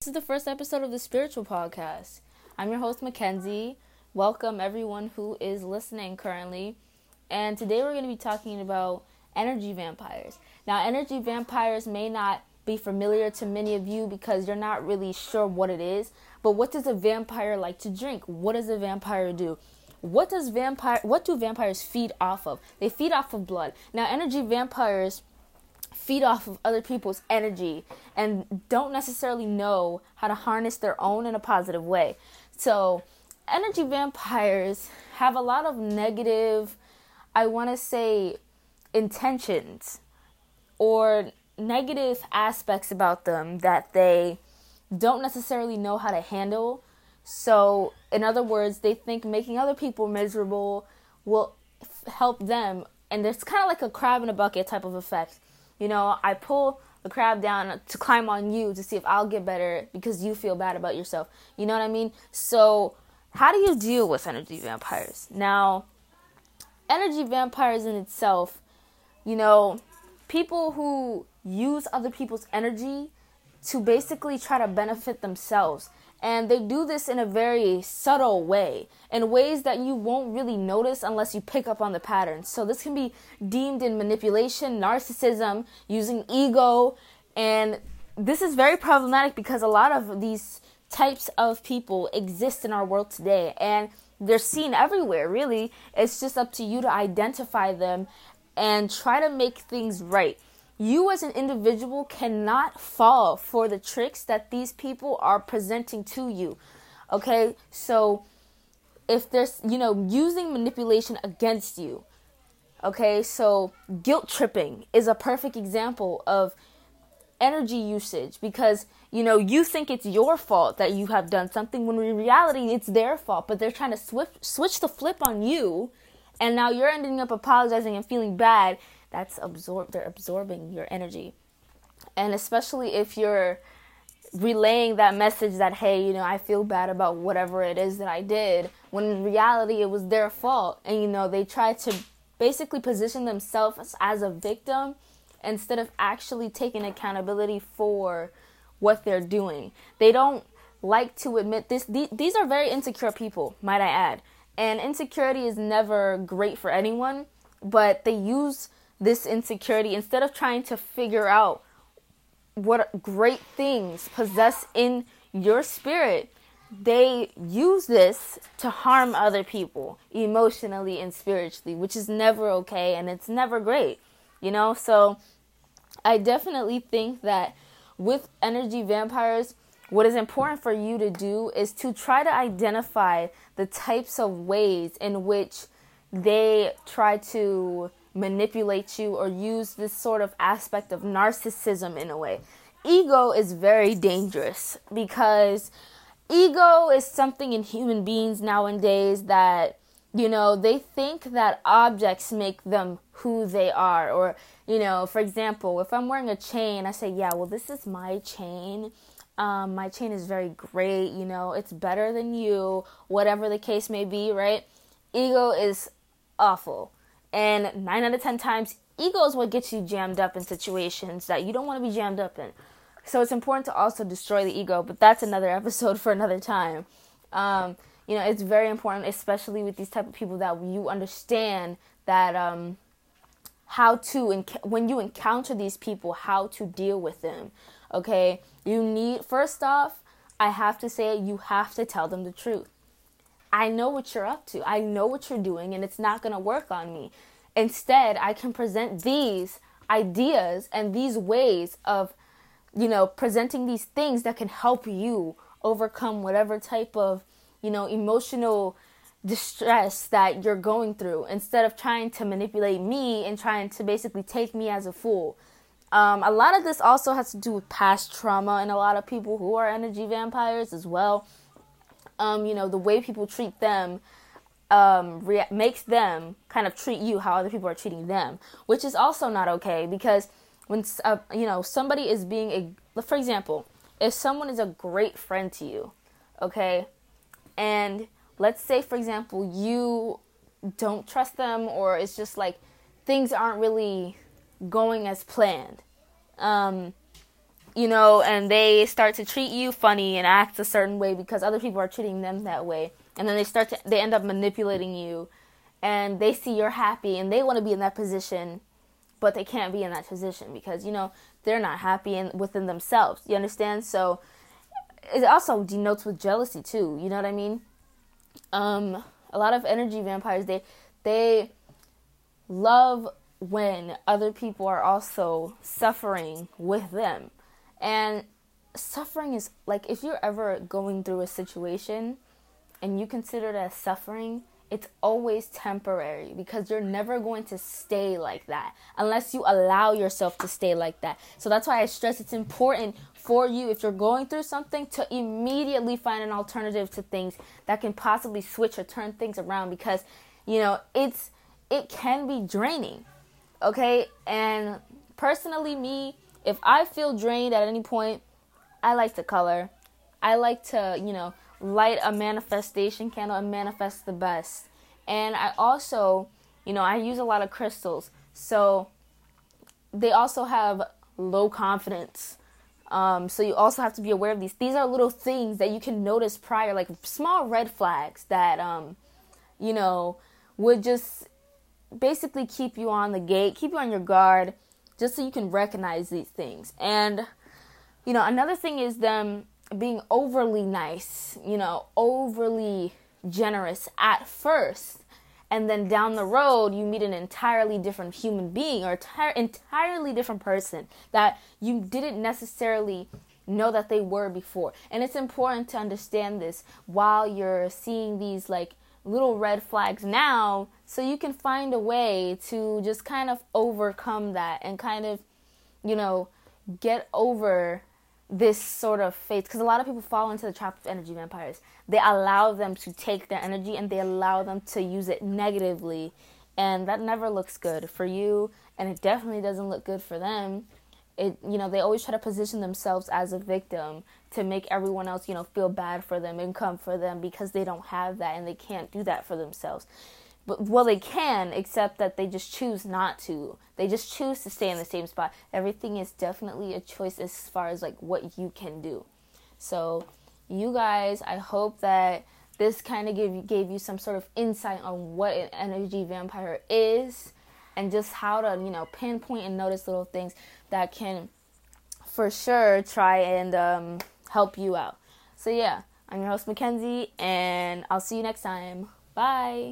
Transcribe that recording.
This is the first episode of the Spiritual Podcast. I'm your host, Mackenzie. Welcome, everyone who is listening currently. And today we're going to be talking about energy vampires. Now, energy vampires may not be familiar to many of you because you're not really sure what it is. But what does a vampire like to drink? What does a vampire do? What does vampire what do vampires feed off of? They feed off of blood. Now, energy vampires feed off of other people's energy and don't necessarily know how to harness their own in a positive way. So, energy vampires have a lot of negative, I want to say, intentions or negative aspects about them that they don't necessarily know how to handle. So, in other words, they think making other people miserable will f- help them. And it's kind of like a crab in a bucket type of effect you know, I pull the crab down to climb on you to see if I'll get better because you feel bad about yourself. You know what I mean? So, how do you deal with energy vampires? Now, energy vampires in itself, you know, people who use other people's energy to basically try to benefit themselves. And they do this in a very subtle way, in ways that you won't really notice unless you pick up on the patterns. So, this can be deemed in manipulation, narcissism, using ego, and this is very problematic because a lot of these types of people exist in our world today and they're seen everywhere, really. It's just up to you to identify them and try to make things right you as an individual cannot fall for the tricks that these people are presenting to you. Okay? So if there's, you know, using manipulation against you. Okay? So guilt tripping is a perfect example of energy usage because you know you think it's your fault that you have done something when in reality it's their fault but they're trying to switch switch the flip on you and now you're ending up apologizing and feeling bad that's absorb they're absorbing your energy. And especially if you're relaying that message that hey you know i feel bad about whatever it is that i did when in reality it was their fault. And you know they try to basically position themselves as a victim instead of actually taking accountability for what they're doing. They don't like to admit this these are very insecure people might i add. And insecurity is never great for anyone but they use this insecurity instead of trying to figure out what great things possess in your spirit they use this to harm other people emotionally and spiritually which is never okay and it's never great you know? So i definitely think that with energy vampires what is important for you to do is to try to identify the types of ways in which they try to manipulate you or use this sort of aspect of narcissism in a way. Ego is very dangerous because ego is something in human beings nowadays that you know they think that objects make them who they are. Or you know for example if i'm wearing a chain i say yeah well this is my chain. Um, my chain is very great you know it's better than you whatever the case may be right? Ego is awful and nine out of ten times, ego is what gets you jammed up in situations that you don't want to be jammed up in. So it's important to also destroy the ego, but that's another episode for another time. Um, you know, it's very important, especially with these type of people, that you understand that um, how to when you encounter these people, how to deal with them. Okay, you need first off, I have to say, you have to tell them the truth. I know what you're up to. I know what you're doing, and it's not going to work on me. Instead, I can present these ideas and these ways of, you know, presenting these things that can help you overcome whatever type of, you know, emotional distress that you're going through instead of trying to manipulate me and trying to basically take me as a fool. Um, a lot of this also has to do with past trauma and a lot of people who are energy vampires as well um, you know, the way people treat them um, makes them kind of treat you how other people are treating them, which is also not okay because when uh, you know somebody is being a, for example, if someone is a great friend to you, okay, and let's say for example you don't trust them or it's just like things aren't really going as planned. Um, you know, and they start to treat you funny and act a certain way because other people are treating them that way. And then they start to, they end up manipulating you and they see you're happy and they want to be in that position, but they can't be in that position because, you know, they're not happy in, within themselves. You understand? So it also denotes with jealousy too. You know what I mean? Um, a lot of energy vampires, they, they love when other people are also suffering with them and suffering is like if you're ever going through a situation and you consider that suffering, it's always temporary because you're never going to stay like that unless you allow yourself to stay like that. So that's why I stress it's important for you if you're going through something to immediately find an alternative to things that can possibly switch or turn things around because you know, it's it can be draining. Okay? And personally me, if I feel drained at any point, I like to color. I like to, you know, light a manifestation candle and manifest the best. And I also, you know, I use a lot of crystals. So they also have low confidence. Um, so you also have to be aware of these. These are little things that you can notice prior, like small red flags that, um, you know, would just basically keep you on the gate, keep you on your guard, just so you can recognize these things. And, you know, another thing is them being overly nice, you know, overly generous at first. And then down the road, you meet an entirely different human being or enti- entirely different person that you didn't necessarily know that they were before. And it's important to understand this while you're seeing these like little red flags now so you can find a way to just kind of overcome that and kind of you know get over this sort of phase because a lot of people fall into the trap of energy vampires. They allow them to take their energy and they allow them to use it negatively and that never looks good for you and it definitely doesn't look good for them it you know they always try to position themselves as a victim to make everyone else you know feel bad for them and come for them because they don't have that and they can't do that for themselves. But well they can except that they just choose not to. They just choose to stay in the same spot. Everything is definitely a choice as far as like what you can do. So you guys i hope that this kind of gave gave you some sort of insight on what an energy vampire is and just how to you know pinpoint and notice little things that can for sure try and um, help you out. So, yeah, I'm your host, Mackenzie, and I'll see you next time. Bye.